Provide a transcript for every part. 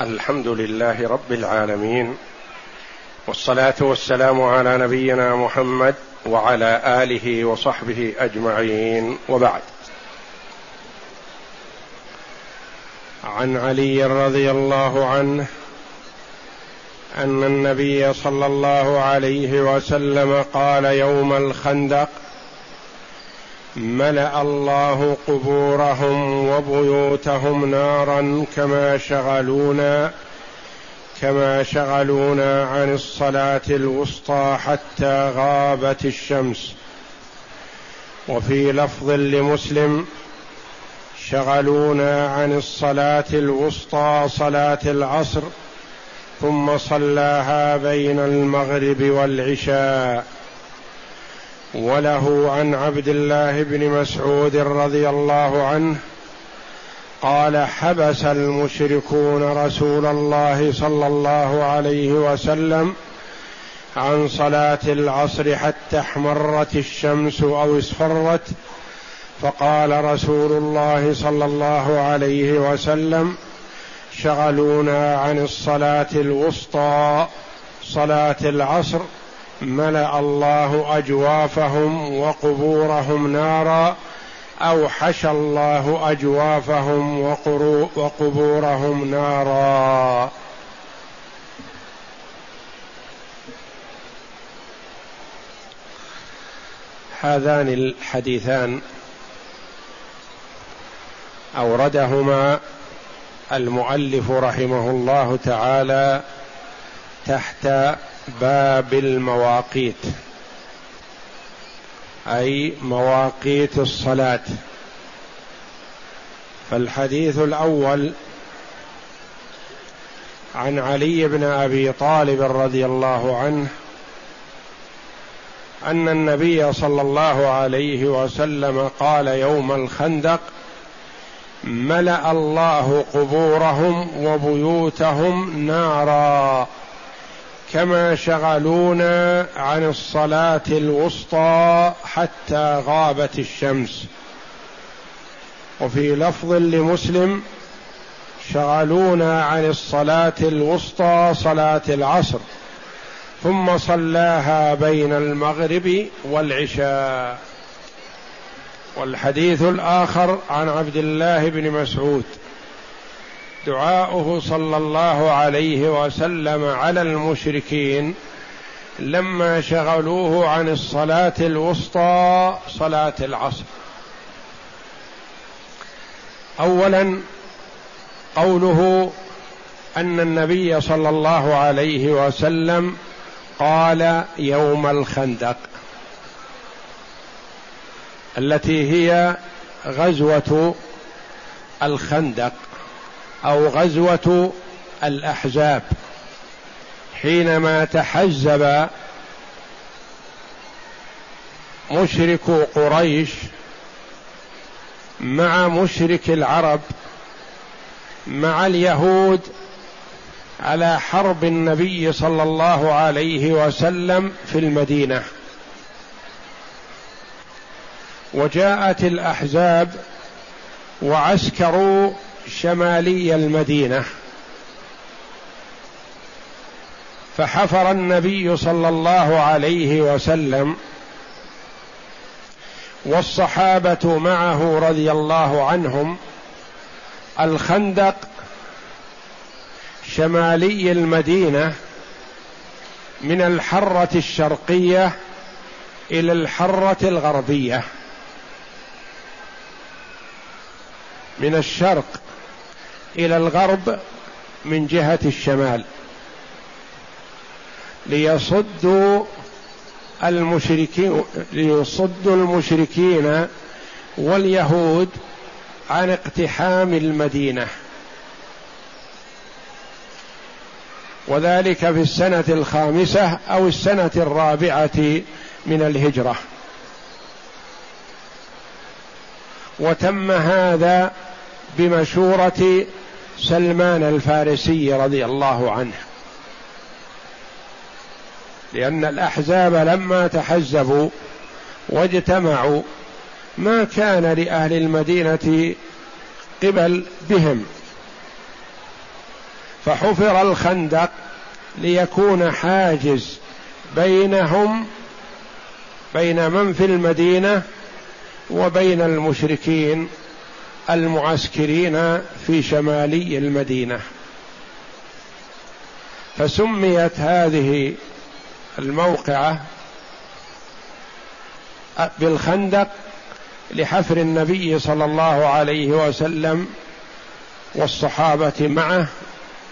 الحمد لله رب العالمين والصلاة والسلام على نبينا محمد وعلى آله وصحبه أجمعين وبعد. عن علي رضي الله عنه أن النبي صلى الله عليه وسلم قال يوم الخندق ملأ الله قبورهم وبيوتهم نارا كما شغلونا كما شغلونا عن الصلاة الوسطى حتى غابت الشمس. وفي لفظ لمسلم شغلونا عن الصلاة الوسطى صلاة العصر ثم صلاها بين المغرب والعشاء. وله عن عبد الله بن مسعود رضي الله عنه قال حبس المشركون رسول الله صلى الله عليه وسلم عن صلاة العصر حتى احمرت الشمس أو اصفرت. فقال رسول الله صلى الله عليه وسلم شغلونا عن الصلاة الوسطى صلاة العصر ملا الله أجوافهم وقبورهم نارا أو حشى الله أجوافهم وقبورهم نارا. هذان الحديثان أوردهما المؤلف رحمه الله تعالى تحت باب المواقيت. أي مواقيت الصلاة. فالحديث الأول عن علي بن أبي طالب رضي الله عنه أن النبي صلى الله عليه وسلم قال يوم الخندق ملأ الله قبورهم وبيوتهم نارا. كما شغلونا عن الصلاة الوسطى حتى غابت الشمس. وفي لفظ لمسلم شغلونا عن الصلاة الوسطى صلاة العصر ثم صلاها بين المغرب والعشاء. والحديث الآخر عن عبد الله بن مسعود دعاؤه صلى الله عليه وسلم على المشركين لما شغلوه عن الصلاة الوسطى صلاة العصر. اولا قوله أن النبي صلى الله عليه وسلم قال يوم الخندق التي هي غزوة الخندق. أو غزوة الأحزاب حينما تحزب مشرك قريش مع مشرك العرب مع اليهود على حرب النبي صلى الله عليه وسلم في المدينة. وجاءت الأحزاب وعسكروا شمالي المدينة. فحفر النبي صلى الله عليه وسلم والصحابة معه رضي الله عنهم الخندق شمالي المدينة من الحرة الشرقية إلى الحرة الغربية. من الشرق إلى الغرب من جهة الشمال ليصدوا المشركين ليصدوا المشركين واليهود عن اقتحام المدينة. وذلك في السنة الخامسة أو السنة الرابعة من الهجرة. وتم هذا بمشورة سلمان الفارسي رضي الله عنه. لأن الأحزاب لما تحزبوا واجتمعوا ما كان لأهل المدينة قبل بهم. فحفر الخندق ليكون حاجز بينهم بين من في المدينة وبين المشركين. المعسكرين في شمالي المدينة. فسميت هذه الموقعة بالخندق لحفر النبي صلى الله عليه وسلم والصحابة معه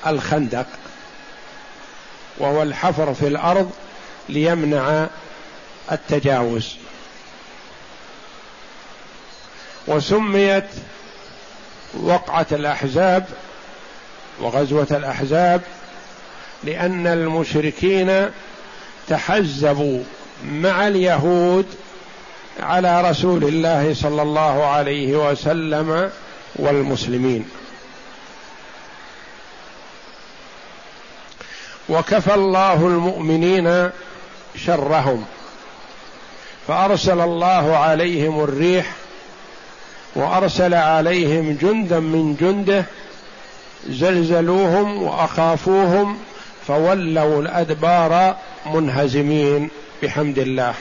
الخندق وهو الحفر في الأرض ليمنع التجاوز. وسميت وقعة الأحزاب وغزوة الأحزاب لأن المشركين تحزبوا مع اليهود على رسول الله صلى الله عليه وسلم والمسلمين. وكفى الله المؤمنين شرهم فأرسل الله عليهم الريح وأرسل عليهم جندا من جنده زلزلوهم وأخافوهم فولوا الأدبار منهزمين بحمد الله.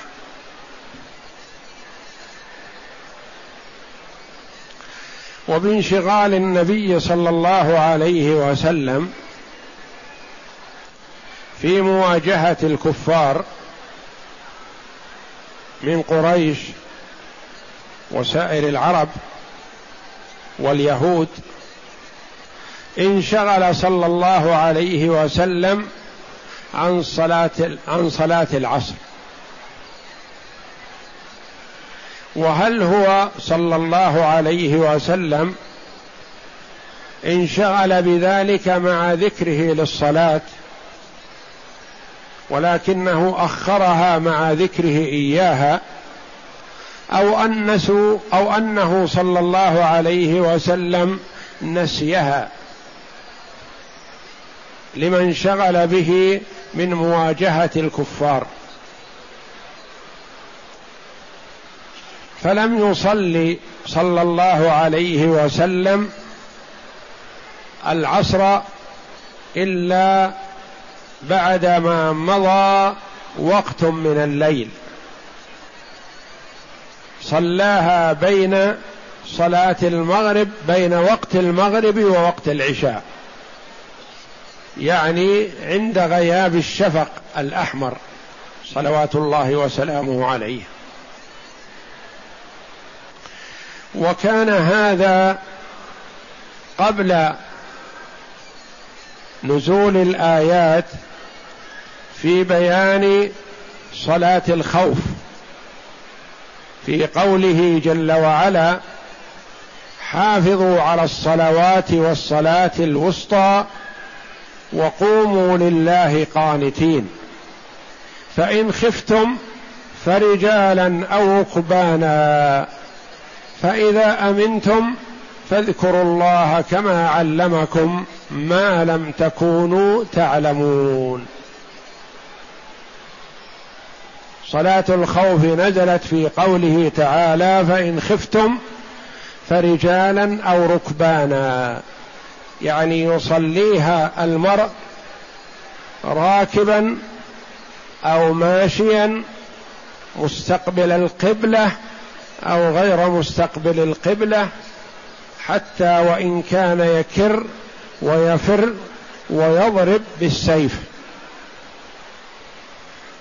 وبانشغال النبي صلى الله عليه وسلم في مواجهة الكفار من قريش وسائر العرب واليهود انشغل صلى الله عليه وسلم عن صلاة عن صلاة العصر. وهل هو صلى الله عليه وسلم انشغل بذلك مع ذكره للصلاة؟ ولكنه أخرها مع ذكره إياها أو أنسوا أو أنه صلى الله عليه وسلم نسيها. لمن شغل به من مواجهة الكفار. فلم يصلي صلى الله عليه وسلم العصر إلا بعدما مضى وقت من الليل. صلاها بين صلاة المغرب بين وقت المغرب ووقت العشاء. يعني عند غياب الشفق الأحمر صلوات الله وسلامه عليه. وكان هذا قبل نزول الآيات في بيان صلاة الخوف. في قوله جل وعلا حافظوا على الصلوات والصلاة الوسطى وقوموا لله قانتين. فإن خفتم فرجالا أو ركبانا. فإذا أمنتم فاذكروا الله كما علمكم ما لم تكونوا تعلمون. صلاة الخوف نزلت في قوله تعالى فإن خفتم فرجالا أو ركبانا. يعني يصليها المرء راكبا أو ماشيا مستقبل القبلة أو غير مستقبل القبلة حتى وإن كان يكر ويفر ويضرب بالسيف.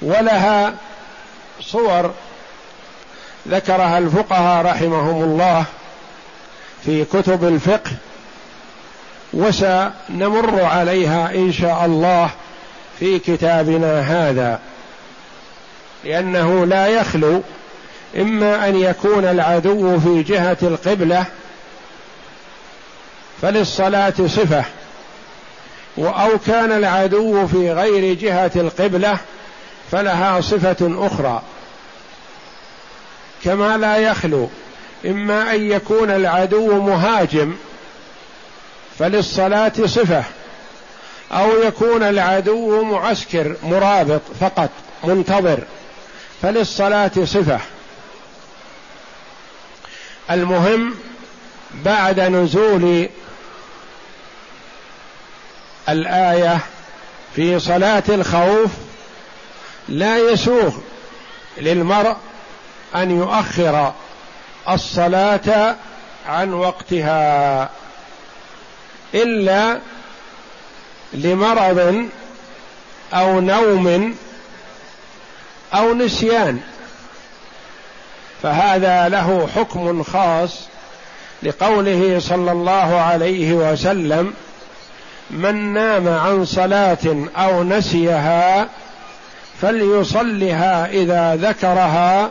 ولها صور ذكرها الفقهاء رحمهم الله في كتب الفقه وسنمر عليها إن شاء الله في كتابنا هذا لأنه لا يخلو إما أن يكون العدو في جهة القبلة فللصلاة صفة أو كان العدو في غير جهة القبلة فلها صفة أخرى. كما لا يخلو إما أن يكون العدو مهاجم فللصلاة صفة أو يكون العدو معسكر مرابط فقط منتظر فللصلاة صفة. المهم بعد نزول الآية في صلاة الخوف لا يسوغ للمرء أن يؤخر الصلاة عن وقتها إلا لمرض أو نوم أو نسيان. فهذا له حكم خاص لقوله صلى الله عليه وسلم من نام عن صلاة أو نسيها فليصلها إذا ذكرها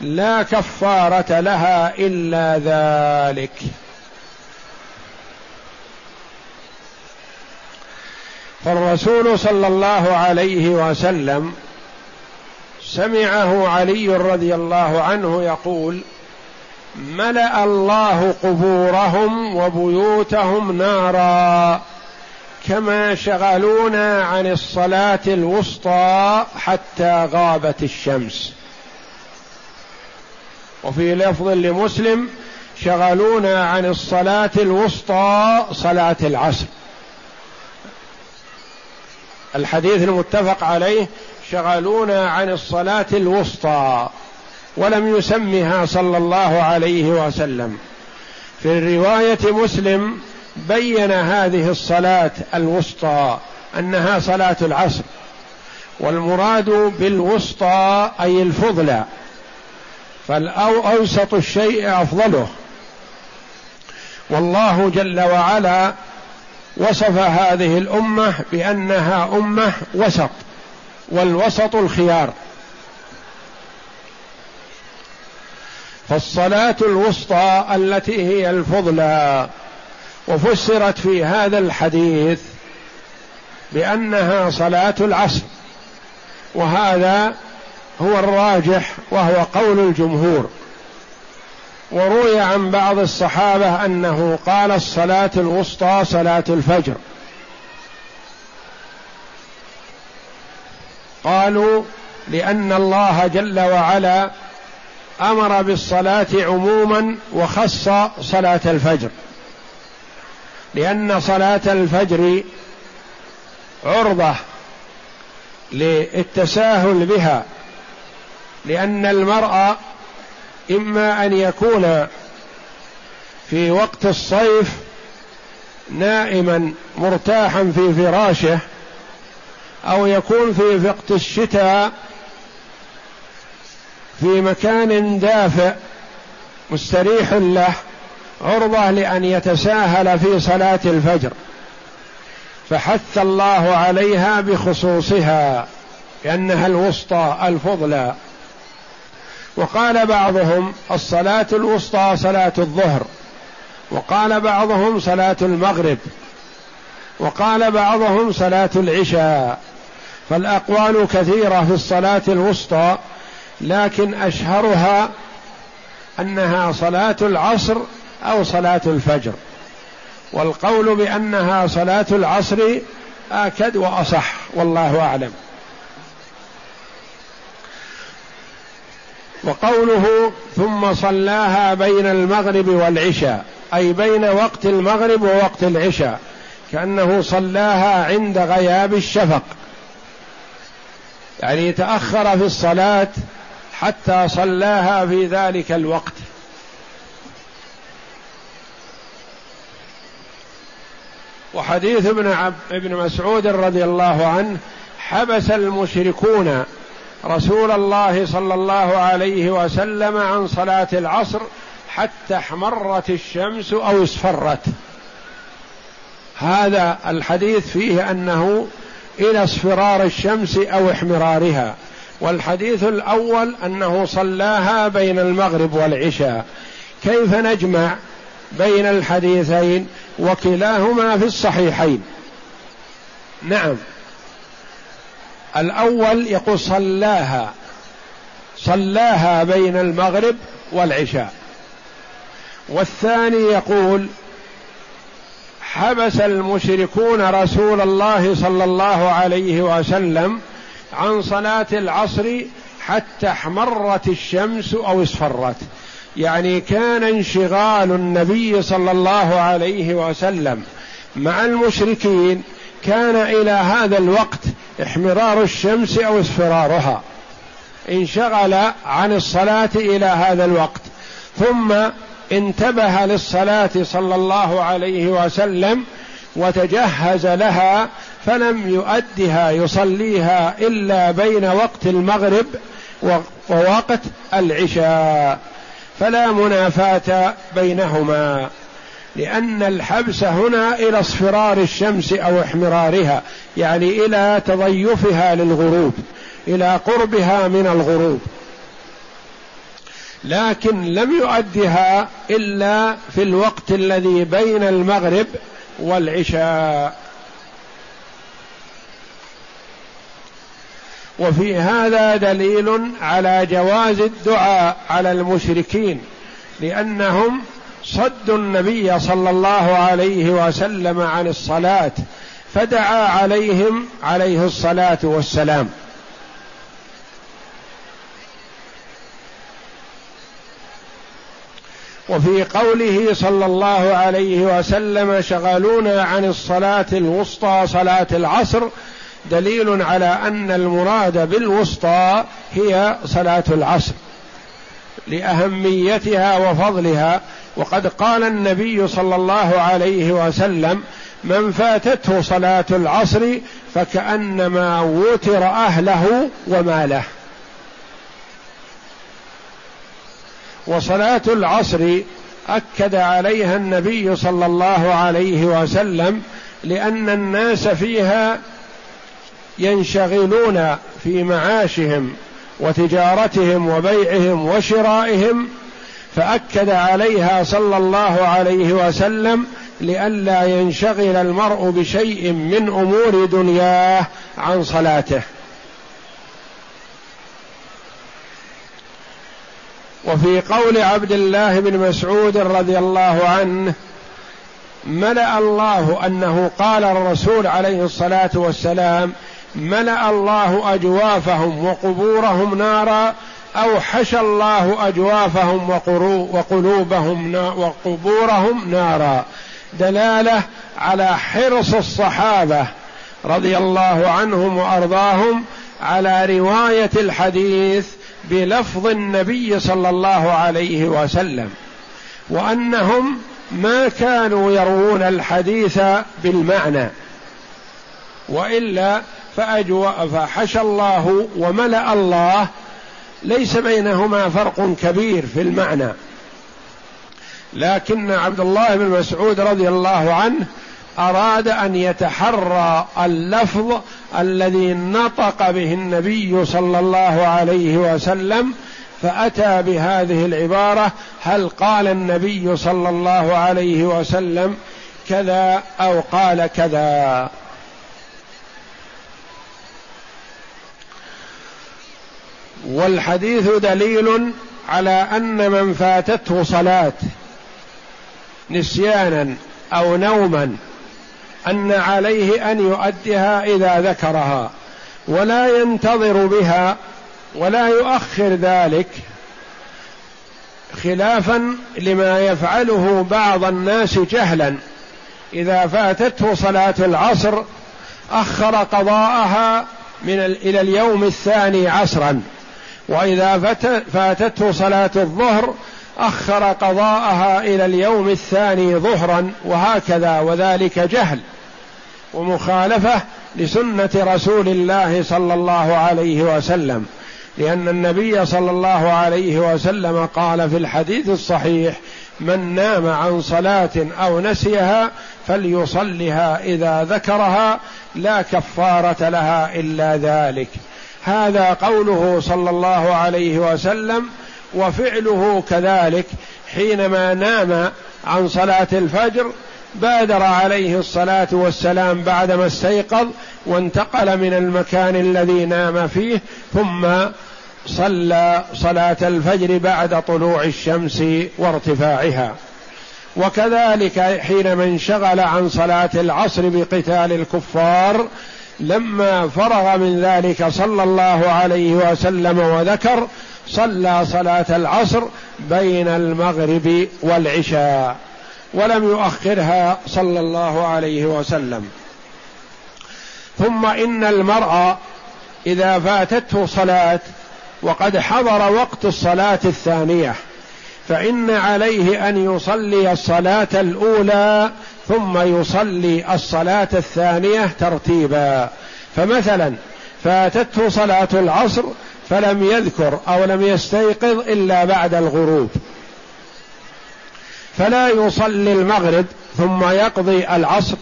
لا كفارة لها إلا ذلك. فالرسول صلى الله عليه وسلم سمعه علي رضي الله عنه يقول ملأ الله قبورهم وبيوتهم نارا. كما شغلونا عن الصلاة الوسطى حتى غابت الشمس. وفي لفظ لمسلم شغلونا عن الصلاة الوسطى صلاة العصر. الحديث المتفق عليه شغلونا عن الصلاة الوسطى ولم يسمها صلى الله عليه وسلم. في رواية مسلم بين هذه الصلاة الوسطى أنها صلاة العصر والمراد بالوسطى أي الفضلى فالاوسط الشيء أفضله. والله جل وعلا وصف هذه الأمة بأنها أمة وسط والوسط الخيار. فالصلاة الوسطى التي هي الفضلى وفسرت في هذا الحديث بأنها صلاة العصر وهذا هو الراجح وهو قول الجمهور. وروي عن بعض الصحابة أنه قال الصلاة الوسطى صلاة الفجر. قالوا لأن الله جل وعلا أمر بالصلاة عموما وخص صلاة الفجر. لأن صلاة الفجر عرضة للتساهل بها لأن المرء إما أن يكون في وقت الصيف نائما مرتاحا في فراشه أو يكون في وقت الشتاء في مكان دافئ مستريح له عرضة لأن يتساهل في صلاة الفجر. فحث الله عليها بخصوصها لأنها الوسطى الفضلى. وقال بعضهم الصلاة الوسطى صلاة الظهر. وقال بعضهم صلاة المغرب. وقال بعضهم صلاة العشاء. فالأقوال كثيرة في الصلاة الوسطى لكن أشهرها أنها صلاة العصر أو صلاة الفجر. والقول بأنها صلاة العصر آكد وأصح والله أعلم. وقوله ثم صلاها بين المغرب والعشاء أي بين وقت المغرب ووقت العشاء كأنه صلاها عند غياب الشفق. يعني تأخر في الصلاة حتى صلاها في ذلك الوقت. وحديث ابن عب ابن مسعود رضي الله عنه حبس المشركون رسول الله صلى الله عليه وسلم عن صلاة العصر حتى احمرت الشمس أو اصفرت. هذا الحديث فيه أنه إلى اصفرار الشمس أو احمرارها والحديث الأول أنه صلاها بين المغرب والعشاء. كيف نجمع بين الحديثين وكلاهما في الصحيحين. نعم. الأول يقول صلاها صلاها بين المغرب والعشاء. والثاني يقول حبس المشركون رسول الله صلى الله عليه وسلم عن صلاة العصر حتى احمرت الشمس أو اصفرت. يعني كان انشغال النبي صلى الله عليه وسلم مع المشركين كان إلى هذا الوقت احمرار الشمس أو اصفرارها. انشغل عن الصلاة إلى هذا الوقت. ثم انتبه للصلاة صلى الله عليه وسلم وتجهز لها فلم يؤدها يصليها إلا بين وقت المغرب ووقت العشاء. فلا منافاة بينهما لأن الحبس هنا إلى اصفرار الشمس أو احمرارها يعني إلى تضيفها للغروب إلى قربها من الغروب. لكن لم يؤدها إلا في الوقت الذي بين المغرب والعشاء. وفي هذا دليل على جواز الدعاء على المشركين لأنهم صدوا النبي صلى الله عليه وسلم عن الصلاة فدعا عليهم عليه الصلاة والسلام. وفي قوله صلى الله عليه وسلم شغلونا عن الصلاة الوسطى صلاة العصر دليل على أن المراد بالوسطى هي صلاة العصر لأهميتها وفضلها. وقد قال النبي صلى الله عليه وسلم من فاتته صلاة العصر فكأنما وتر أهله وماله. وصلاة العصر أكد عليها النبي صلى الله عليه وسلم لأن الناس فيها ينشغلون في معاشهم وتجارتهم وبيعهم وشرائهم فأكد عليها صلى الله عليه وسلم لئلا ينشغل المرء بشيء من أمور دنياه عن صلاته. وفي قول عبد الله بن مسعود رضي الله عنه ملأ الله أنه قال الرسول عليه الصلاة والسلام ملأ الله أجوافهم وقبورهم نارا أو حشى الله أجوافهم وقلوبهم وقبورهم نارا. دلالة على حرص الصحابة رضي الله عنهم وأرضاهم على رواية الحديث بلفظ النبي صلى الله عليه وسلم. وأنهم ما كانوا يروون الحديث بالمعنى وإلا فأجو فحشى الله وملأ الله. ليس بينهما فرق كبير في المعنى. لكن عبد الله بن مسعود رضي الله عنه أراد أن يتحرى اللفظ الذي نطق به النبي صلى الله عليه وسلم فأتى بهذه العبارة هل قال النبي صلى الله عليه وسلم كذا أو قال كذا؟ والحديث دليل على أن من فاتته صلاة نسيانا أو نوما أن عليه أن يؤديها إذا ذكرها ولا ينتظر بها ولا يؤخر ذلك خلافا لما يفعله بعض الناس جهلا. إذا فاتته صلاة العصر أخر قضاءها من إلى اليوم الثاني عصرا. وإذا فاتته صلاة الظهر أخر قضاءها إلى اليوم الثاني ظهرا وهكذا وذلك جهل ومخالفة لسنة رسول الله صلى الله عليه وسلم لأن النبي صلى الله عليه وسلم قال في الحديث الصحيح من نام عن صلاة أو نسيها فليصلها إذا ذكرها لا كفارة لها إلا ذلك. هذا قوله صلى الله عليه وسلم وفعله كذلك حينما نام عن صلاة الفجر بادر عليه الصلاة والسلام بعدما استيقظ وانتقل من المكان الذي نام فيه ثم صلى صلاة الفجر بعد طلوع الشمس وارتفاعها. وكذلك حينما انشغل عن صلاة العصر بقتال الكفار لما فرغ من ذلك صلى الله عليه وسلم وذكر صلى صلاة العصر بين المغرب والعشاء ولم يؤخرها صلى الله عليه وسلم. ثم إن المرء إذا فاتته صلاه وقد حضر وقت الصلاة الثانية فإن عليه أن يصلي الصلاة الأولى ثم يصلي الصلاة الثانية ترتيبا. فمثلا فاتته صلاة العصر فلم يذكر أو لم يستيقظ إلا بعد الغروب. فلا يصلي المغرب ثم يقضي العصر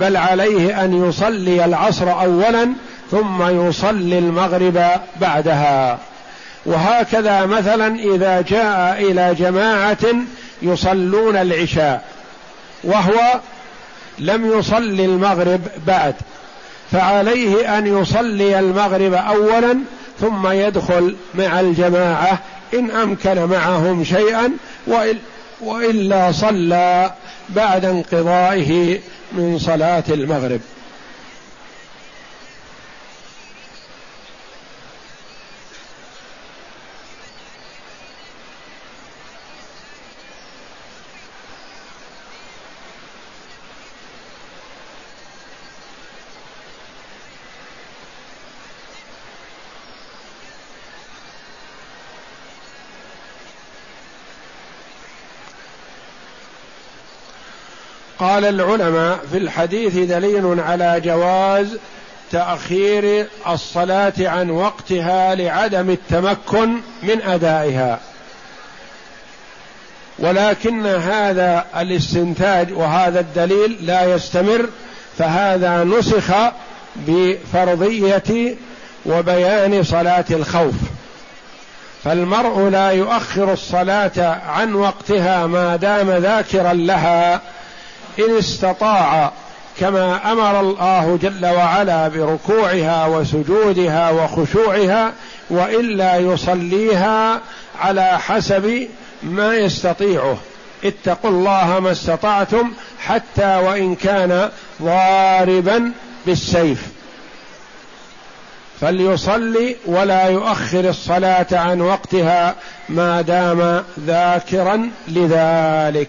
بل عليه أن يصلي العصر اولا ثم يصلي المغرب بعدها. وهكذا مثلا إذا جاء إلى جماعة يصلون العشاء. وهو لم يصلي المغرب بعد فعليه أن يصلي المغرب اولا ثم يدخل مع الجماعة إن أمكن معهم شيئا وإلا صلى بعد انقضائه من صلاة المغرب. قال العلماء في الحديث دليل على جواز تأخير الصلاة عن وقتها لعدم التمكن من أدائها. ولكن هذا الاستنتاج وهذا الدليل لا يستمر فهذا نسخ بفرضية وبيان صلاة الخوف. فالمرء لا يؤخر الصلاة عن وقتها ما دام ذاكرا لها إن استطاع كما أمر الله جل وعلا بركوعها وسجودها وخشوعها وإلا يصليها على حسب ما يستطيعه. اتقوا الله ما استطعتم حتى وإن كان ضاربا بالسيف. فليصلي ولا يؤخر الصلاة عن وقتها ما دام ذاكرا لذلك.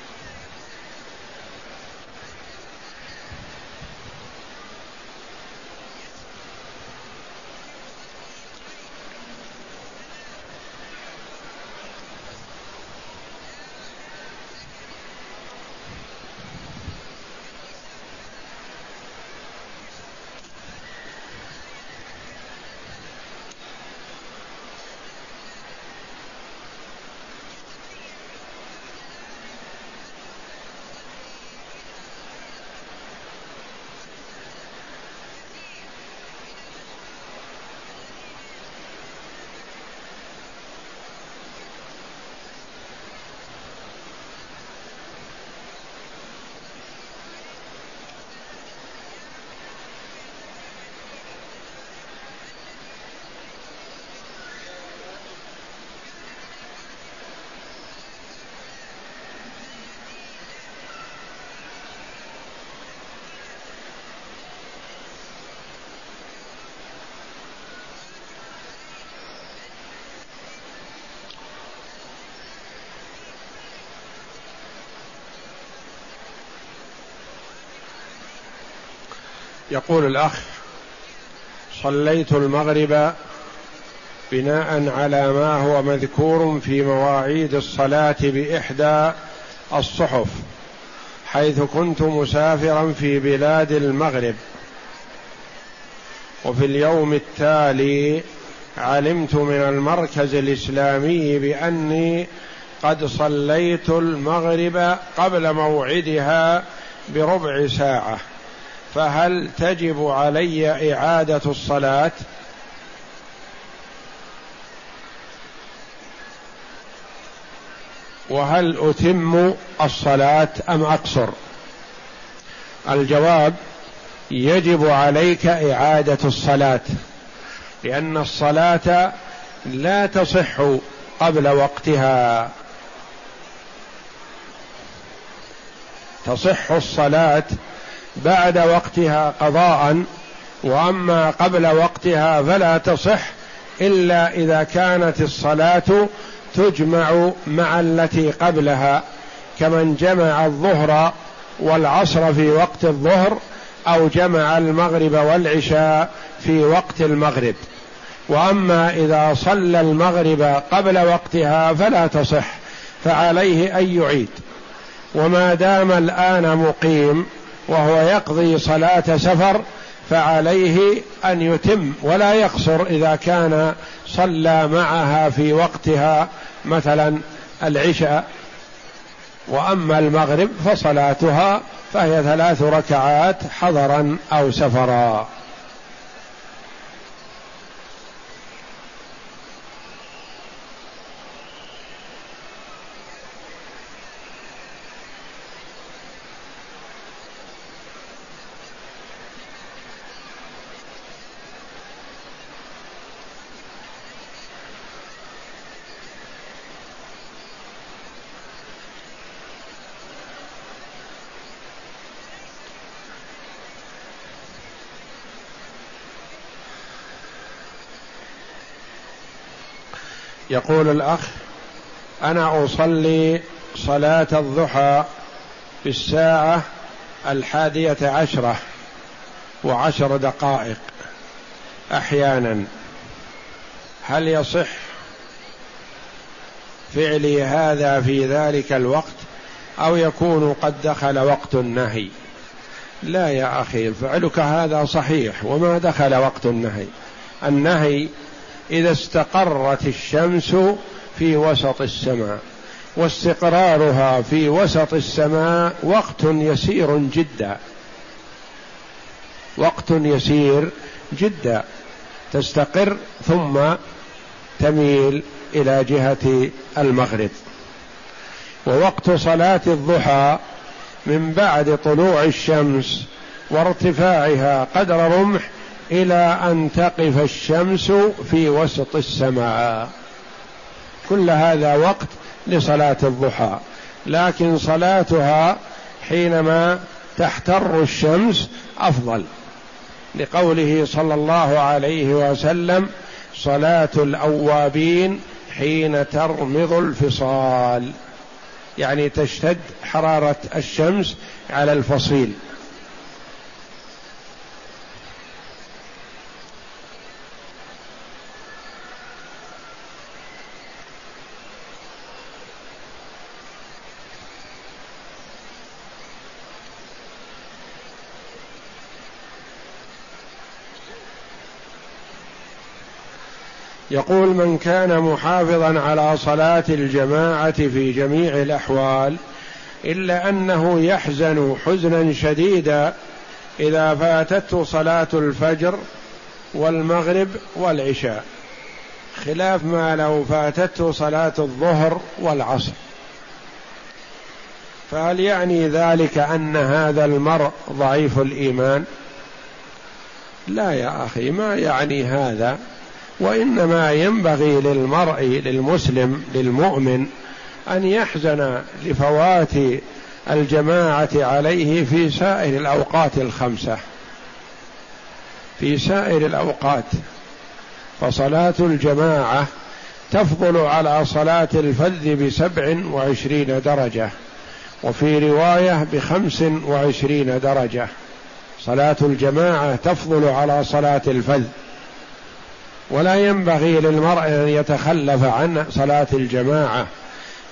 يقول الأخ صليت المغرب بناء على ما هو مذكور في مواعيد الصلاة بإحدى الصحف حيث كنت مسافرا في بلاد المغرب. وفي اليوم التالي علمت من المركز الإسلامي بأني قد صليت المغرب قبل موعدها بربع ساعة. فهل تجب علي إعادة الصلاة؟ وهل أتم الصلاة أم أقصر؟ الجواب يجب عليك إعادة الصلاة لأن الصلاة لا تصح قبل وقتها. تصح الصلاة بعد وقتها قضاء وأما قبل وقتها فلا تصح إلا إذا كانت الصلاة تجمع مع التي قبلها كمن جمع الظهر والعصر في وقت الظهر أو جمع المغرب والعشاء في وقت المغرب. وأما إذا صلى المغرب قبل وقتها فلا تصح فعليه أن يعيد. وما دام الآن مقيم وهو يقضي صلاة سفر فعليه أن يتم ولا يقصر إذا كان صلى معها في وقتها مثلا العشاء. وأما المغرب فصلاتها فهي ثلاث ركعات حضرا أو سفرا. يقول الأخ أنا أصلي صلاة الضحى في الساعة الحادية عشرة وعشر دقائق أحيانا. هل يصح فعلي هذا في ذلك الوقت أو يكون قد دخل وقت النهي؟ لا يا أخي فعلك هذا صحيح وما دخل وقت النهي؟ النهي إذا استقرت الشمس في وسط السماء واستقرارها في وسط السماء وقت يسير جدا. وقت يسير جدا. تستقر ثم تميل إلى جهة المغرب. ووقت صلاة الضحى من بعد طلوع الشمس وارتفاعها قدر رمح إلى أن تقف الشمس في وسط السماء. كل هذا وقت لصلاة الضحى. لكن صلاتها حينما تحتر الشمس أفضل. لقوله صلى الله عليه وسلم صلاة الأوابين حين ترمض الفصال. يعني تشتد حرارة الشمس على الفصيل. يقول من كان محافظا على صلاة الجماعة في جميع الأحوال إلا أنه يحزن حزنا شديدا إذا فاتته صلاة الفجر والمغرب والعشاء. خلاف ما لو فاتته صلاة الظهر والعصر. فهل يعني ذلك أن هذا المرء ضعيف الإيمان؟ لا يا أخي ما يعني هذا؟ وإنما ينبغي للمرء للمسلم للمؤمن أن يحزن لفوات الجماعة عليه في سائر الأوقات الخمسة. في سائر الأوقات. فصلاة الجماعة تفضل على صلاة الفذ بسبع وعشرين درجة وفي رواية بخمس وعشرين درجة. صلاة الجماعة تفضل على صلاة الفذ. ولا ينبغي للمرء أن يتخلف عن صلاة الجماعة.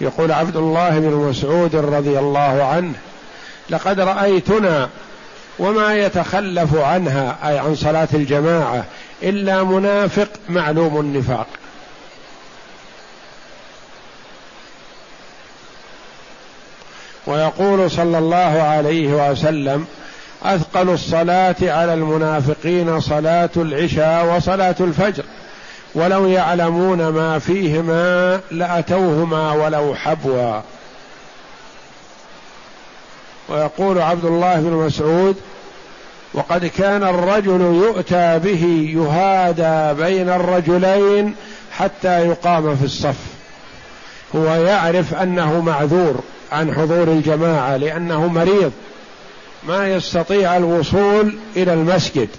يقول عبد الله بن مسعود رضي الله عنه لقد رأيتنا وما يتخلف عنها أي عن صلاة الجماعة إلا منافق معلوم النفاق. ويقول صلى الله عليه وسلم أثقل الصلاة على المنافقين صلاة العشاء وصلاة الفجر. ولو يعلمون ما فيهما لأتوهما ولو حبوا. ويقول عبد الله بن مسعود وقد كان الرجل يؤتى به يهادى بين الرجلين حتى يقام في الصف. هو يعرف أنه معذور عن حضور الجماعة لأنه مريض. ما يستطيع الوصول إلى المسجد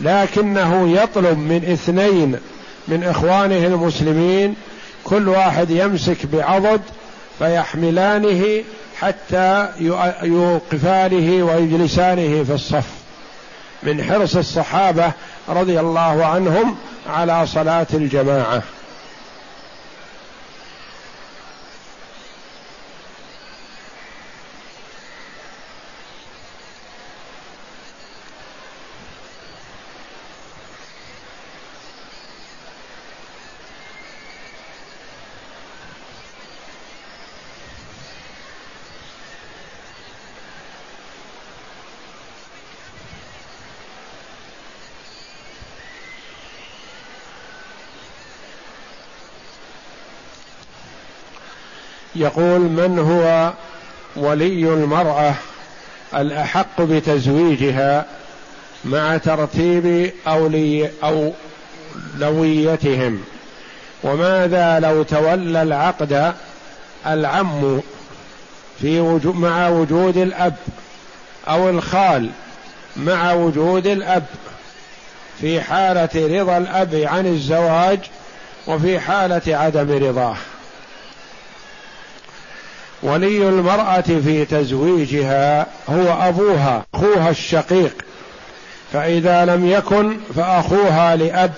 لكنه يطلب من اثنين من إخوانه المسلمين كل واحد يمسك بعضد فيحملانه حتى يوقفانه ويجلسانه في الصف. من حرص الصحابة رضي الله عنهم على صلاة الجماعة. يقول من هو ولي المرأة الأحق بتزويجها مع ترتيب أولي أو لويتهم وماذا لو تولى العقد العم في وجود مع وجود الأب أو الخال مع وجود الأب؟ في حالة رضا الأب عن الزواج وفي حالة عدم رضاه. ولي المرأة في تزويجها هو أبوها أخوها الشقيق. فإذا لم يكن فأخوها لأب.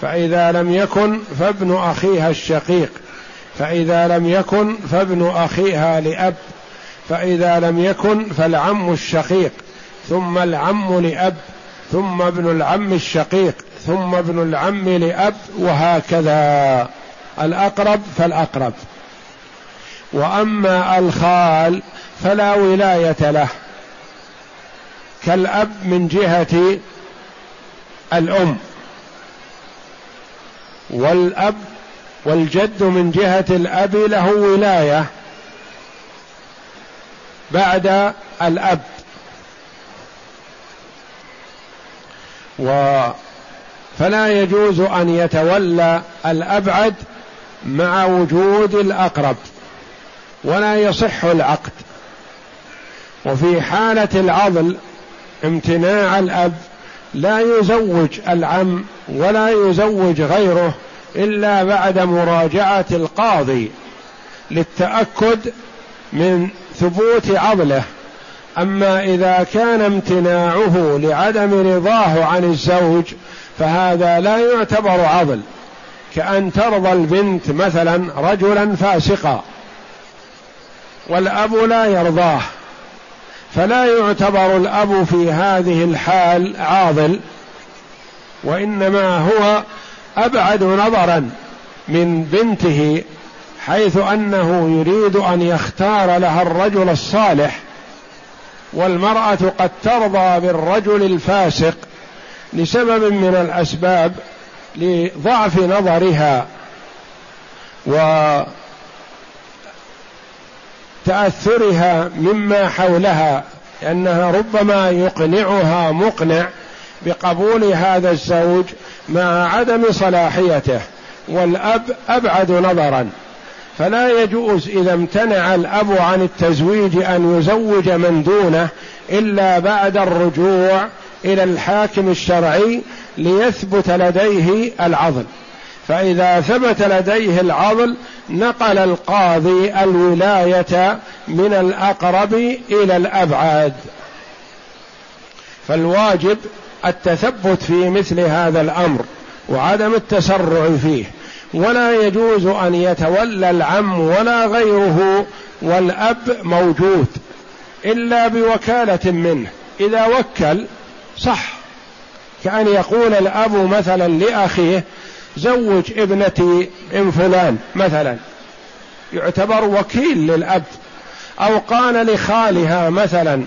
فإذا لم يكن فابن أخيها الشقيق. فإذا لم يكن فابن أخيها لأب. فإذا لم يكن فالعم الشقيق. ثم العم لأب ثم ابن العم الشقيق ثم ابن العم لأب وهكذا. الأقرب فالأقرب. وأما الخال فلا ولاية له كالأب من جهة الأم والأب والجد من جهة الأب له ولاية بعد الأب. و فلا يجوز أن يتولى الأبعد مع وجود الأقرب. ولا يصح العقد. وفي حالة العضل امتناع الأب لا يزوج العم ولا يزوج غيره إلا بعد مراجعة القاضي للتأكد من ثبوت عضله. أما إذا كان امتناعه لعدم رضاه عن الزوج فهذا لا يعتبر عضل. كأن ترضى البنت مثلا رجلا فاسقا. والأب لا يرضاه فلا يعتبر الأب في هذه الحال عاضل وإنما هو أبعد نظرا من بنته حيث أنه يريد أن يختار لها الرجل الصالح والمرأة قد ترضى بالرجل الفاسق لسبب من الأسباب لضعف نظرها و تأثرها مما حولها لأنها ربما يقنعها مقنع بقبول هذا الزوج مع عدم صلاحيته والأب أبعد نظرا. فلا يجوز إذا امتنع الأب عن التزويج أن يزوج من دونه إلا بعد الرجوع إلى الحاكم الشرعي ليثبت لديه العضل. فإذا ثبت لديه العضل نقل القاضي الولاية من الأقرب إلى الأبعد فالواجب التثبت في مثل هذا الأمر وعدم التسرع فيه. ولا يجوز أن يتولى العم ولا غيره والأب موجود إلا بوكالة منه. إذا وكل صح. كأن يقول الأب مثلا لأخيه زوج ابنتي ام فلان مثلا. يعتبر وكيل للأب. أو قال لخالها مثلا.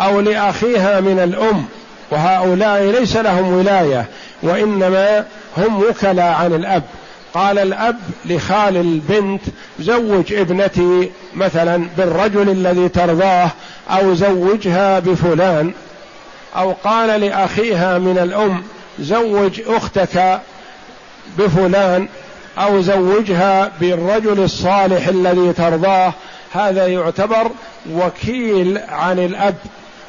أو لأخيها من الأم. وهؤلاء ليس لهم ولاية. وإنما هم وكلاء عن الأب. قال الأب لخال البنت زوج ابنتي مثلا بالرجل الذي ترضاه أو زوجها بفلان. أو قال لأخيها من الأم زوج أختك بفلان أو زوجها بالرجل الصالح الذي ترضاه. هذا يعتبر وكيل عن الأب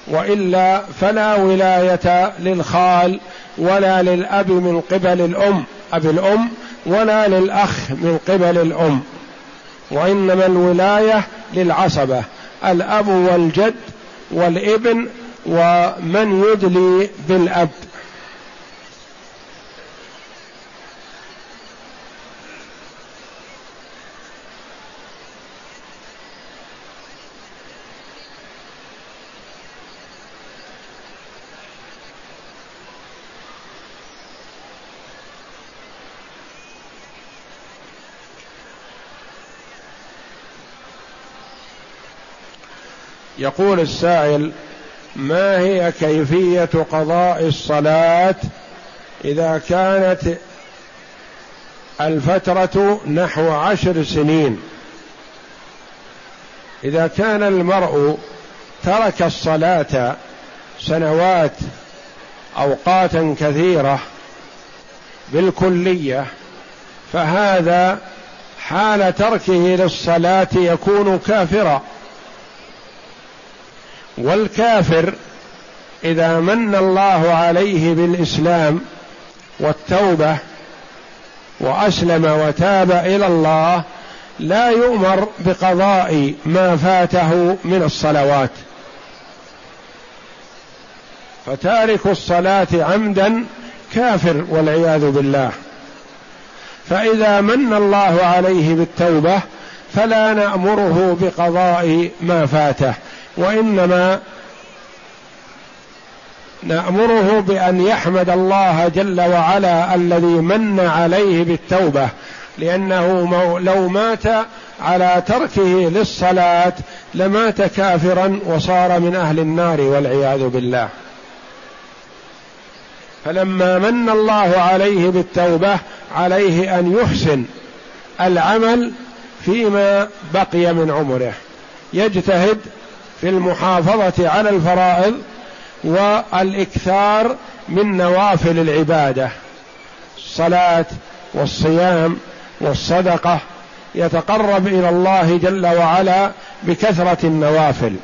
وإلا فلا ولاية للخال ولا للأب من قبل الأم أب الأم ولا للأخ من قبل الأم. وإنما الولاية للعصبة الأب والجد والابن ومن يدلي بالأب. يقول السائل ما هي كيفية قضاء الصلاة إذا كانت الفترة نحو عشر سنين؟ إذا كان المرء ترك الصلاة سنوات أوقاتا كثيرة بالكلية فهذا حال تركه للصلاة يكون كافرا. والكافر إذا من الله عليه بالإسلام والتوبة وأسلم وتاب إلى الله لا يؤمر بقضاء ما فاته من الصلوات. فتارك الصلاة عمدا كافر والعياذ بالله. فإذا من الله عليه بالتوبة فلا نأمره بقضاء ما فاته. وإنما نأمره بأن يحمد الله جل وعلا الذي من عليه بالتوبة لأنه لو مات على تركه للصلاة لمات كافرا وصار من أهل النار والعياذ بالله. فلما من الله عليه بالتوبة عليه أن يحسن العمل فيما بقي من عمره. يجتهد في المحافظة على الفرائض والإكثار من نوافل العبادة. الصلاة والصيام والصدقة يتقرب إلى الله جل وعلا بكثرة النوافل.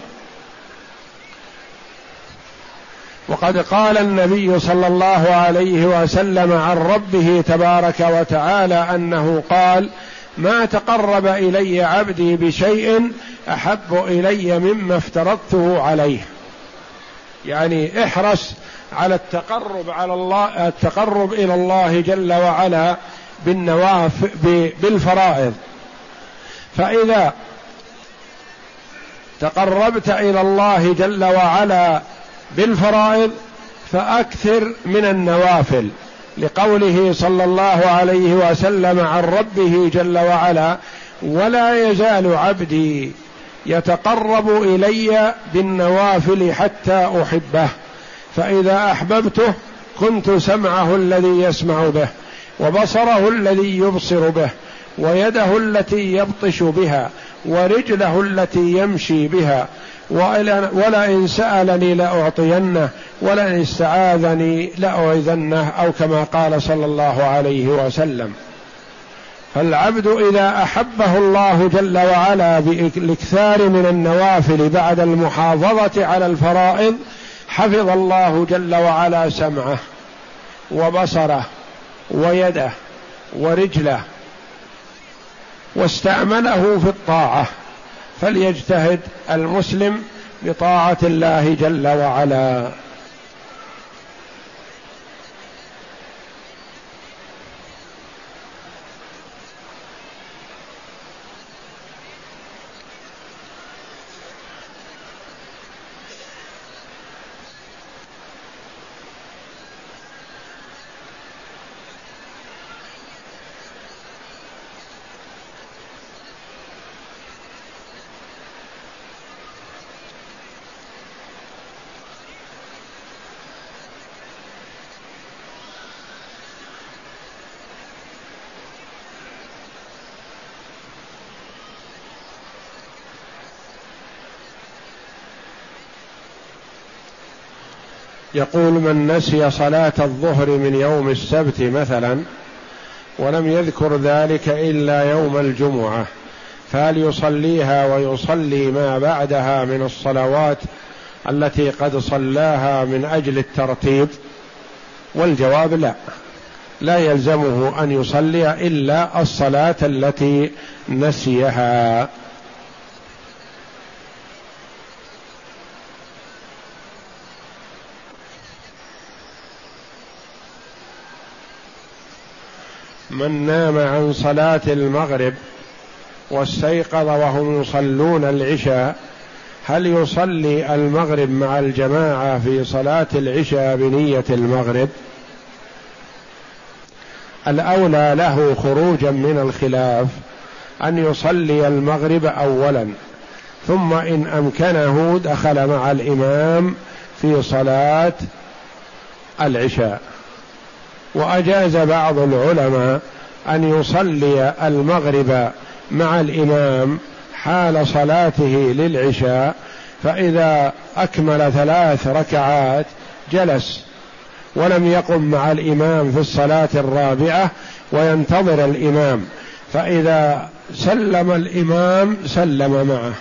وقد قال النبي صلى الله عليه وسلم عن ربه تبارك وتعالى أنه قال ما تقرب إلي عبدي بشيء أحب إلي مما افترضته عليه. يعني احرص على التقرب على الله التقرب إلى الله جل وعلا بالنواف بالفرائض. فإذا تقربت إلى الله جل وعلا بالفرائض فأكثر من النوافل. لقوله صلى الله عليه وسلم عن ربه جل وعلا ولا يزال عبدي يتقرب إلي بالنوافل حتى أحبه فإذا أحببته كنت سمعه الذي يسمع به وبصره الذي يبصر به ويده التي يبطش بها ورجله التي يمشي بها ولئن سألني لأعطينه ولئن استعاذني لأعذنه أو كما قال صلى الله عليه وسلم. فالعبد إذا أحبه الله جل وعلا بالاكثار من النوافل بعد المحافظة على الفرائض حفظ الله جل وعلا سمعه وبصره ويده ورجله واستعمله في الطاعة. فليجتهد المسلم بطاعة الله جل وعلا. يقول من نسي صلاة الظهر من يوم السبت مثلا ولم يذكر ذلك إلا يوم الجمعة فهل يصليها ويصلي ما بعدها من الصلوات التي قد صلاها من أجل الترتيب والجواب لا. لا يلزمه أن يصلي إلا الصلاة التي نسيها. من نام عن صلاة المغرب واستيقظ وهم يصلون العشاء هل يصلي المغرب مع الجماعة في صلاة العشاء بنية المغرب؟ الأولى له خروجا من الخلاف أن يصلي المغرب اولا ثم إن أمكنه دخل مع الإمام في صلاة العشاء. وأجاز بعض العلماء أن يصلي المغرب مع الإمام حال صلاته للعشاء فإذا أكمل ثلاث ركعات جلس ولم يقم مع الإمام في الصلاة الرابعة وينتظر الإمام فإذا سلم الإمام سلم معه.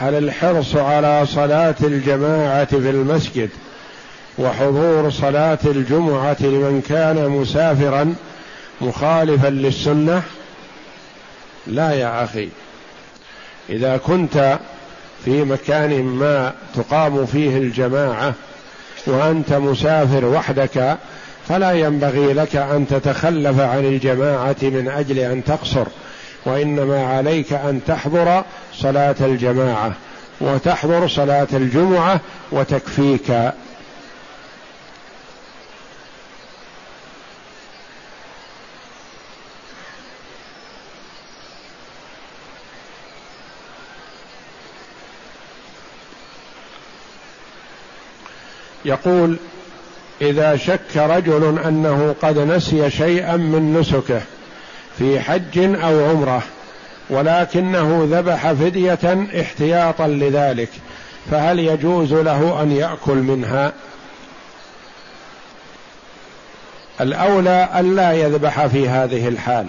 هل الحرص على صلاة الجماعة في المسجد وحضور صلاة الجمعة لمن كان مسافرا مخالفا للسنة؟ لا يا أخي. إذا كنت في مكان ما تقام فيه الجماعة وأنت مسافر وحدك فلا ينبغي لك أن تتخلف عن الجماعة من أجل أن تقصر. وإنما عليك أن تحضر صلاة الجماعة وتحضر صلاة الجمعة وتكفيك. يقول إذا شك رجل أنه قد نسي شيئا من نسكه في حج أو عمرة ولكنه ذبح فدية احتياطا لذلك فهل يجوز له أن يأكل منها؟ الأولى الا يذبح في هذه الحال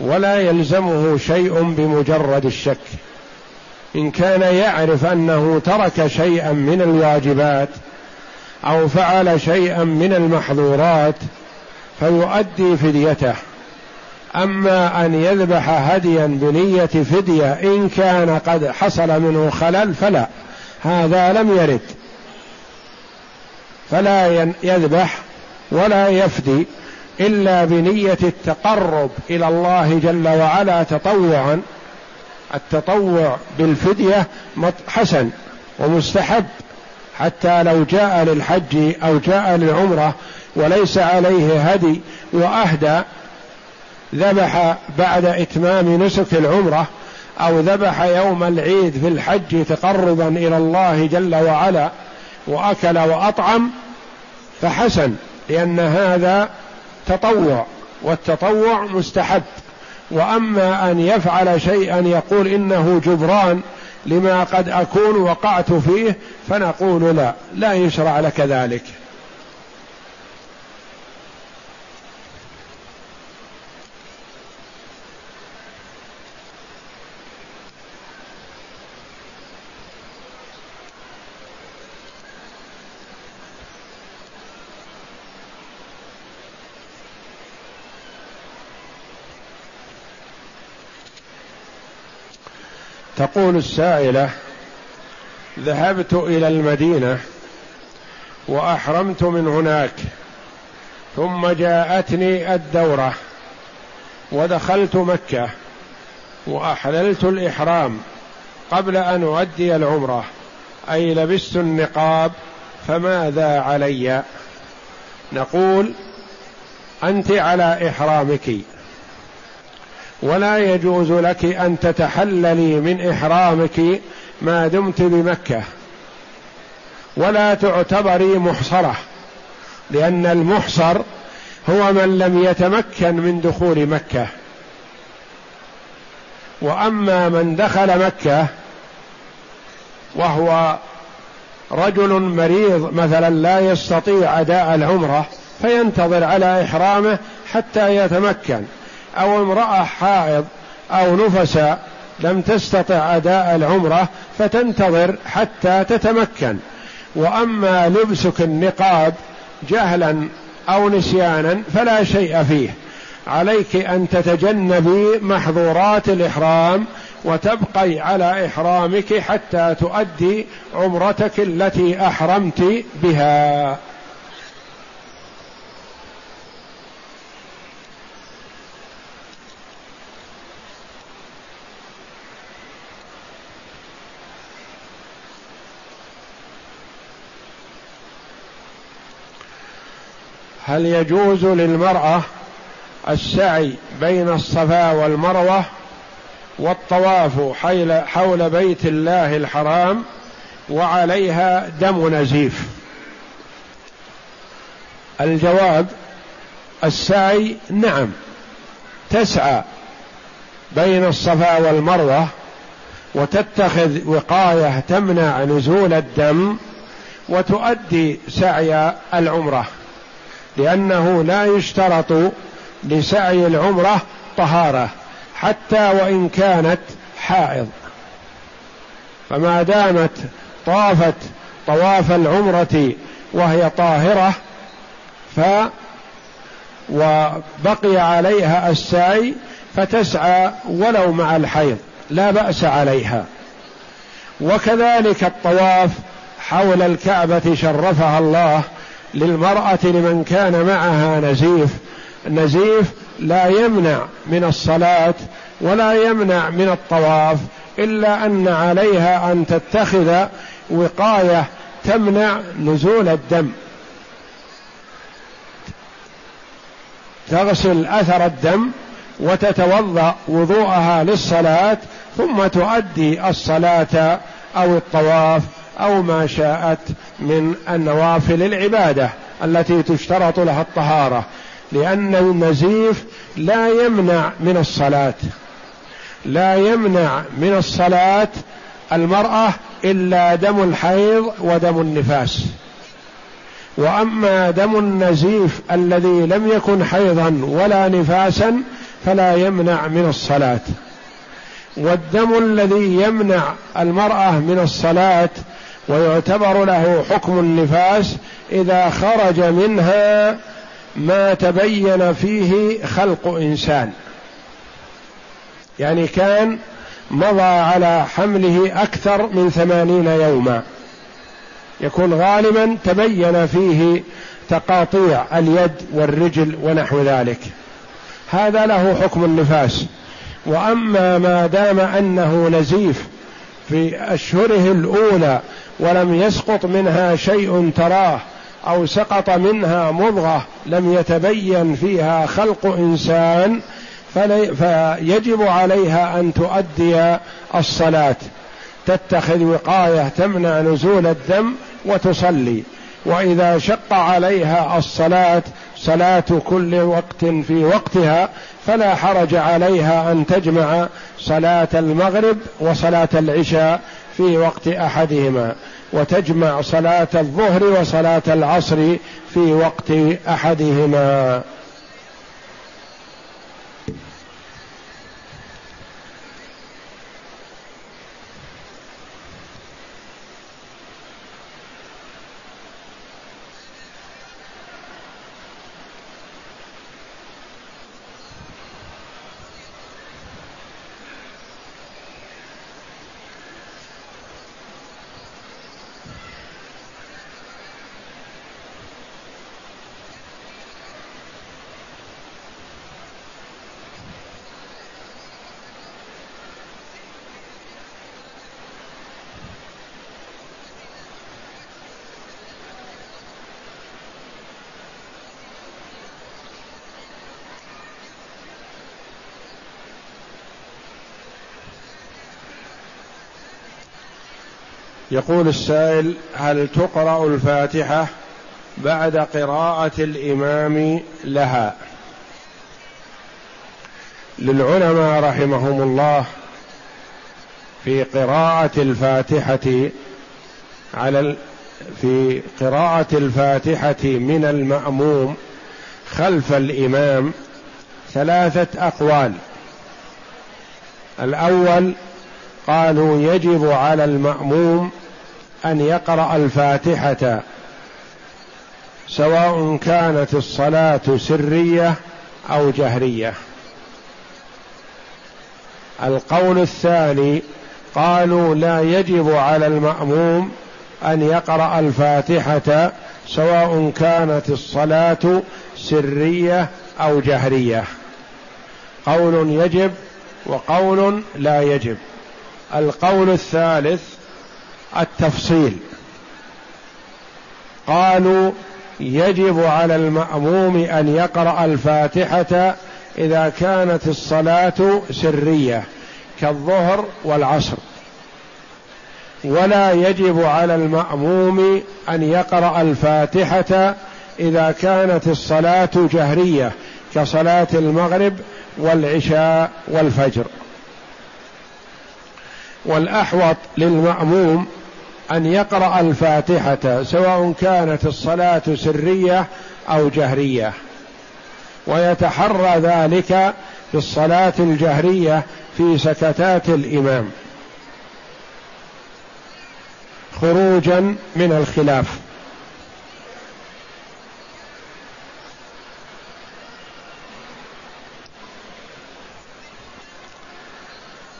ولا يلزمه شيء بمجرد الشك. إن كان يعرف أنه ترك شيئا من الواجبات أو فعل شيئا من المحظورات فيؤدي فديته. أما أن يذبح هديا بنية فدية إن كان قد حصل منه خلل فلا. هذا لم يرد. فلا يذبح ولا يفدي إلا بنية التقرب إلى الله جل وعلا تطوعا. التطوع بالفدية حسن ومستحب حتى لو جاء للحج أو جاء للعمرة وليس عليه هدي وأهدى ذبح بعد إتمام نسك العمرة أو ذبح يوم العيد في الحج تقربا إلى الله جل وعلا وأكل وأطعم فحسن لأن هذا تطوع والتطوع مستحب. وأما أن يفعل شيئا يقول إنه جبران لما قد أكون وقعت فيه فنقول لا لا يشرع لك ذلك. تقول السائلة ذهبت إلى المدينة وأحرمت من هناك ثم جاءتني الدورة ودخلت مكة وأحللت الإحرام قبل أن أؤدي العمرة أي لبست النقاب فماذا علي؟ نقول أنت على إحرامك. ولا يجوز لك أن تتحللي من إحرامك ما دمت بمكة. ولا تعتبري محصرة لأن المحصر هو من لم يتمكن من دخول مكة. وأما من دخل مكة وهو رجل مريض مثلا لا يستطيع أداء العمرة فينتظر على إحرامه حتى يتمكن. أو امرأة حائض أو نفس لم تستطع أداء العمرة فتنتظر حتى تتمكن. وأما لبسك النقاب جهلا أو نسيانا فلا شيء فيه. عليك أن تتجنبي محظورات الإحرام وتبقي على إحرامك حتى تؤدي عمرتك التي أحرمت بها. هل يجوز للمرأة السعي بين الصفا والمروة والطواف حول بيت الله الحرام وعليها دم نزيف؟ الجواب السعي نعم تسعى بين الصفا والمروة وتتخذ وقاية تمنع نزول الدم وتؤدي سعي العمرة. لأنه لا يشترط لسعي العمرة طهارة حتى وإن كانت حائض. فما دامت طافت طواف العمرة وهي طاهرة ف وبقي عليها السعي فتسعى ولو مع الحيض لا بأس عليها. وكذلك الطواف حول الكعبة شرفها الله للمرأة لمن كان معها نزيف. النزيف لا يمنع من الصلاة ولا يمنع من الطواف إلا أن عليها أن تتخذ وقاية تمنع نزول الدم. تغسل أثر الدم وتتوضأ وضوءها للصلاة ثم تؤدي الصلاة أو الطواف أو ما شاءت من النوافل العبادة التي تشترط لها الطهارة لأن النزيف لا يمنع من الصلاة. لا يمنع من الصلاة المرأة إلا دم الحيض ودم النفاس. وأما دم النزيف الذي لم يكن حيضا ولا نفاسا فلا يمنع من الصلاة. والدم الذي يمنع المرأة من الصلاة ويعتبر له حكم النفاس إذا خرج منها ما تبين فيه خلق إنسان. يعني كان مضى على حمله أكثر من ثمانين يوما. يكون غالبا تبين فيه تقاطيع اليد والرجل ونحو ذلك. هذا له حكم النفاس. وأما ما دام أنه نزيف في أشهره الأولى ولم يسقط منها شيء تراه أو سقط منها مضغة لم يتبين فيها خلق إنسان فيجب عليها أن تؤدي الصلاة. تتخذ وقاية تمنع نزول الدم وتصلي. وإذا شق عليها الصلاة صلاة كل وقت في وقتها فلا حرج عليها أن تجمع صلاة المغرب وصلاة العشاء في وقت أحدهما وتجمع صلاة الظهر وصلاة العصر في وقت أحدهما. يقول السائل هل تقرأ الفاتحة بعد قراءة الإمام لها؟ للعلماء رحمهم الله في قراءة الفاتحة على في قراءة الفاتحة من المأموم خلف الإمام ثلاثة أقوال. الأول قالوا يجب على المأموم أن يقرأ الفاتحة سواء كانت الصلاة سرية أو جهرية. القول الثاني قالوا لا يجب على المأموم أن يقرأ الفاتحة سواء كانت الصلاة سرية أو جهرية. قول يجب وقول لا يجب. القول الثالث التفصيل. قالوا يجب على المأموم أن يقرأ الفاتحة إذا كانت الصلاة سرية كالظهر والعصر. ولا يجب على المأموم أن يقرأ الفاتحة إذا كانت الصلاة جهرية كصلاة المغرب والعشاء والفجر. والأحوط للمأموم أن يقرأ الفاتحة سواء كانت الصلاة سرية أو جهرية. ويتحرى ذلك في الصلاة الجهرية في سكتات الإمام. خروجا من الخلاف.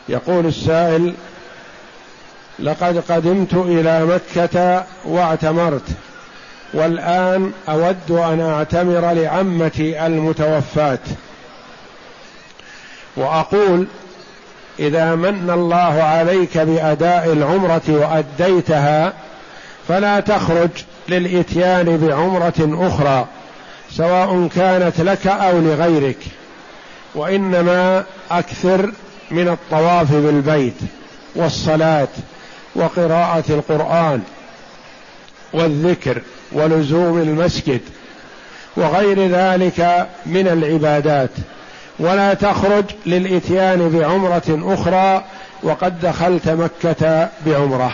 يقول السائل لقد قدمت إلى مكة واعتمرت والآن أود أن أعتمر لعمتي المتوفاة. وأقول إذا من الله عليك بأداء العمرة وأديتها فلا تخرج للإتيان بعمرة أخرى سواء كانت لك أو لغيرك وإنما أكثر من الطواف بالبيت والصلاة. وقراءة القرآن والذكر ولزوم المسجد وغير ذلك من العبادات. ولا تخرج للإتيان بعمرة أخرى وقد دخلت مكة بعمرة.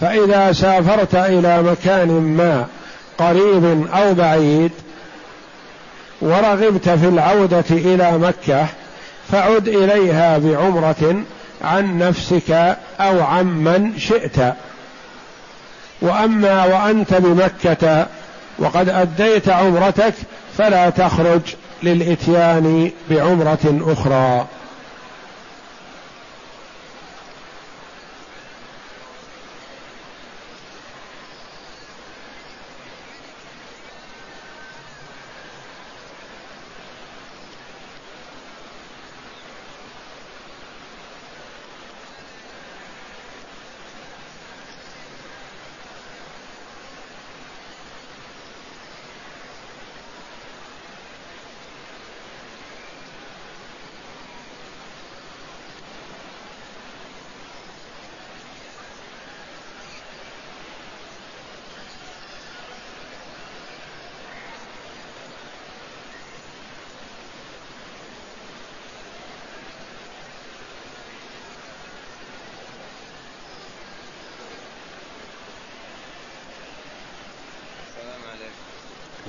فإذا سافرت إلى مكان ما قريب أو بعيد ورغبت في العودة إلى مكة فعد إليها بعمرة عن نفسك أو عن من شئت. وأما وأنت بمكة وقد أديت عمرتك فلا تخرج للإتيان بعمرة أخرى.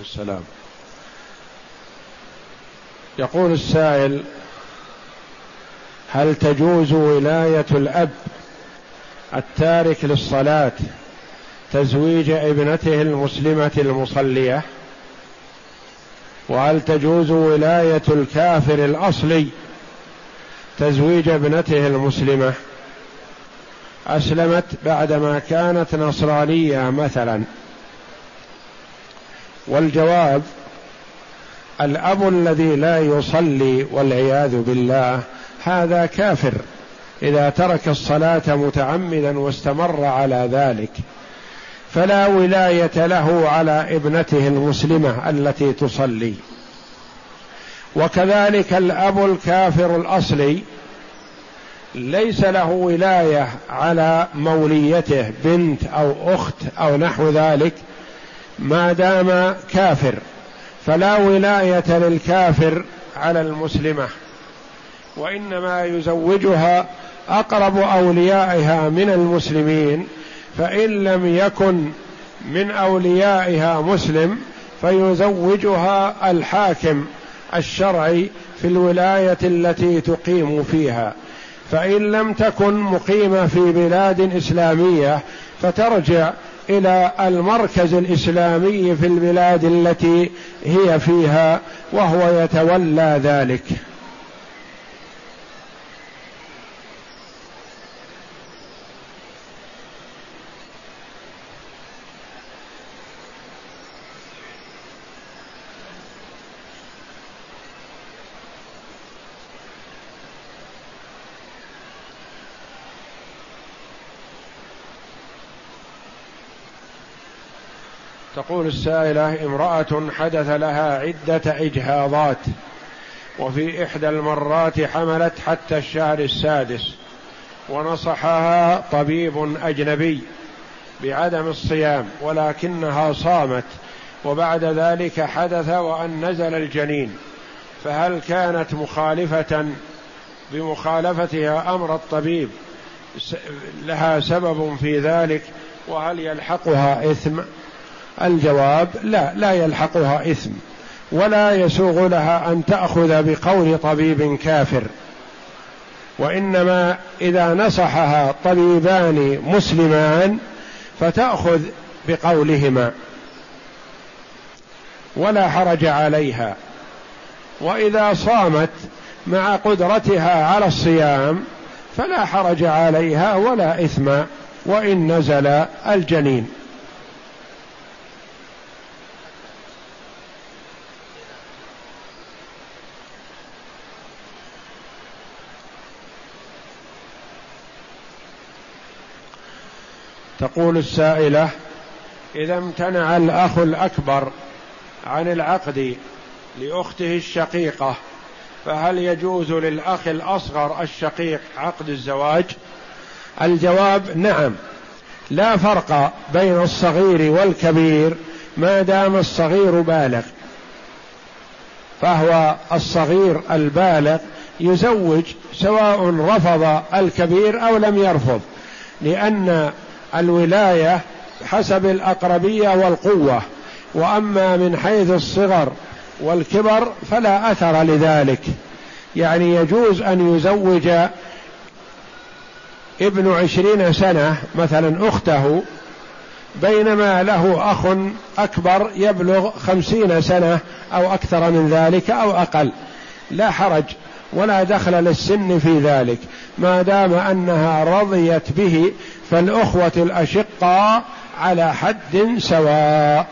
السلام يقول السائل هل تجوز ولاية الأب التارك للصلاة تزويج ابنته المسلمة المصلية؟ وهل تجوز ولاية الكافر الأصلي تزويج ابنته المسلمة؟ أسلمت بعدما كانت نصرانية مثلا. والجواب الأب الذي لا يصلي والعياذ بالله هذا كافر. إذا ترك الصلاة متعمدا واستمر على ذلك فلا ولاية له على ابنته المسلمة التي تصلي. وكذلك الأب الكافر الأصلي ليس له ولاية على موليته بنت أو أخت أو نحو ذلك ما دام كافر فلا ولاية للكافر على المسلمة وإنما يزوجها أقرب أوليائها من المسلمين فإن لم يكن من أوليائها مسلم فيزوجها الحاكم الشرعي في الولاية التي تقيم فيها. فإن لم تكن مقيمة في بلاد إسلامية فترجع إلى المركز الإسلامي في البلاد التي هي فيها وهو يتولى ذلك. تقول السائلة امرأة حدث لها عدة إجهاضات وفي إحدى المرات حملت حتى الشهر السادس ونصحها طبيب أجنبي بعدم الصيام ولكنها صامت وبعد ذلك حدث وأن نزل الجنين فهل كانت مخالفة بمخالفتها أمر الطبيب لها سبب في ذلك وهل يلحقها إثم الجواب لا لا يلحقها إثم ولا يسوغ لها أن تأخذ بقول طبيب كافر. وإنما إذا نصحها طبيبان مسلمان فتأخذ بقولهما ولا حرج عليها. وإذا صامت مع قدرتها على الصيام فلا حرج عليها ولا إثم وإن نزل الجنين. تقول السائلة إذا امتنع الأخ الأكبر عن العقد لأخته الشقيقة فهل يجوز للأخ الأصغر الشقيق عقد الزواج؟ الجواب نعم. لا فرق بين الصغير والكبير ما دام الصغير بالغ. فهو الصغير البالغ يزوج سواء رفض الكبير أو لم يرفض لأن الولاية حسب الأقربية والقوة. وأما من حيث الصغر والكبر فلا أثر لذلك. يعني يجوز أن يزوج ابن عشرين سنة مثلا أخته بينما له أخ أكبر يبلغ خمسين سنة أو أكثر من ذلك أو أقل. لا حرج. ولا دخل للسن في ذلك. ما دام أنها رضيت به فالأخوة الأشقاء على حد سواء.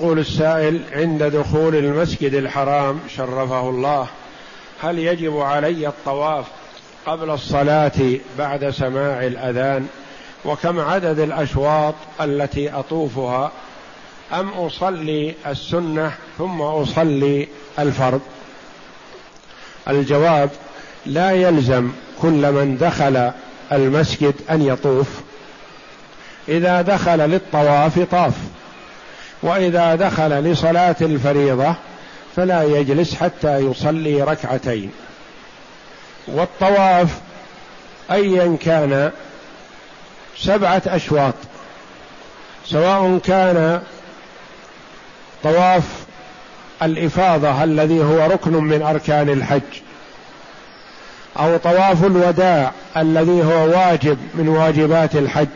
يقول السائل عند دخول المسجد الحرام شرفه الله هل يجب علي الطواف قبل الصلاة بعد سماع الأذان؟ وكم عدد الأشواط التي أطوفها؟ أم أصلي السنة ثم أصلي الفرض؟ الجواب لا يلزم كل من دخل المسجد أن يطوف. إذا دخل للطواف طاف. وإذا دخل لصلاة الفريضة فلا يجلس حتى يصلي ركعتين. والطواف ايا كان سبعة أشواط سواء كان طواف الإفاضة الذي هو ركن من أركان الحج أو طواف الوداع الذي هو واجب من واجبات الحج.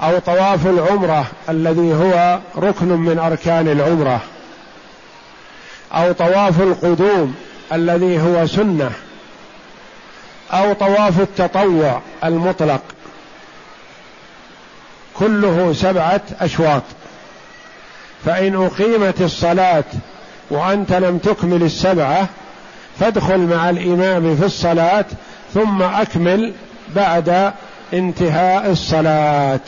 أو طواف العمرة الذي هو ركن من أركان العمرة. أو طواف القدوم الذي هو سنة. أو طواف التطوع المطلق. كله سبعة أشواط. فإن أقيمت الصلاة وأنت لم تكمل السبعة فادخل مع الإمام في الصلاة ثم أكمل بعد انتهاء الصلاة.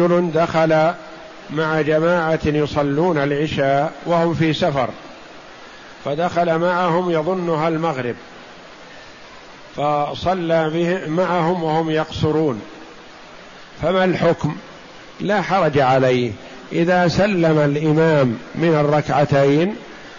رجل دخل مع جماعة يصلون العشاء وهم في سفر فدخل معهم يظنها المغرب فصلى به معهم وهم يقصرون فما الحكم؟ لا حرج عليه إذا سلم الإمام من الركعتين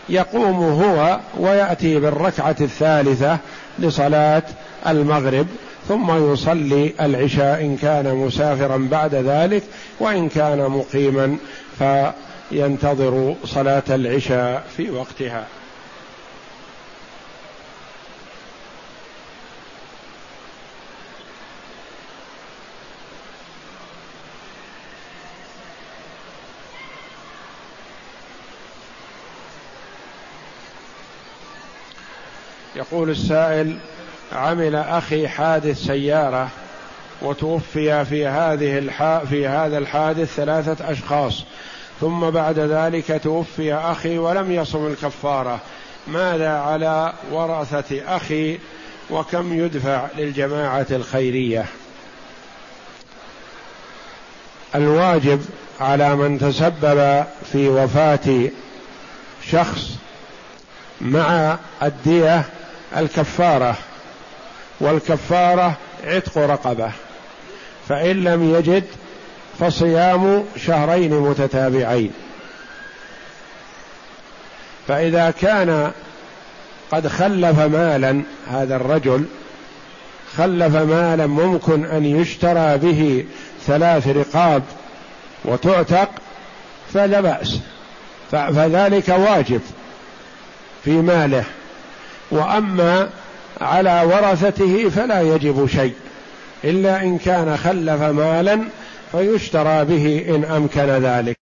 يقوم هو ويأتي بالركعة الثالثة لصلاة المغرب ثم يصلي العشاء إن كان مسافرا بعد ذلك وإن كان مقيما فينتظر صلاة العشاء في وقتها. يقول السائل عمل أخي حادث سيارة وتوفي في هذه الح... في هذا الحادث ثلاثة أشخاص. ثم بعد ذلك توفي أخي ولم يصم الكفارة. ماذا على ورثة أخي وكم يدفع للجماعة الخيرية؟ الواجب على من تسبب في وفاة شخص مع الدية الكفارة. والكفارة عتق رقبة. فإن لم يجد فصيام شهرين متتابعين. فإذا كان قد خلف مالا هذا الرجل خلف مالا ممكن أن يشترى به ثلاث رقاب وتعتق فلا بأس. فذلك واجب في ماله. وأما على ورثته فلا يجب شيء إلا إن كان خلف مالا فيشترى به إن أمكن ذلك.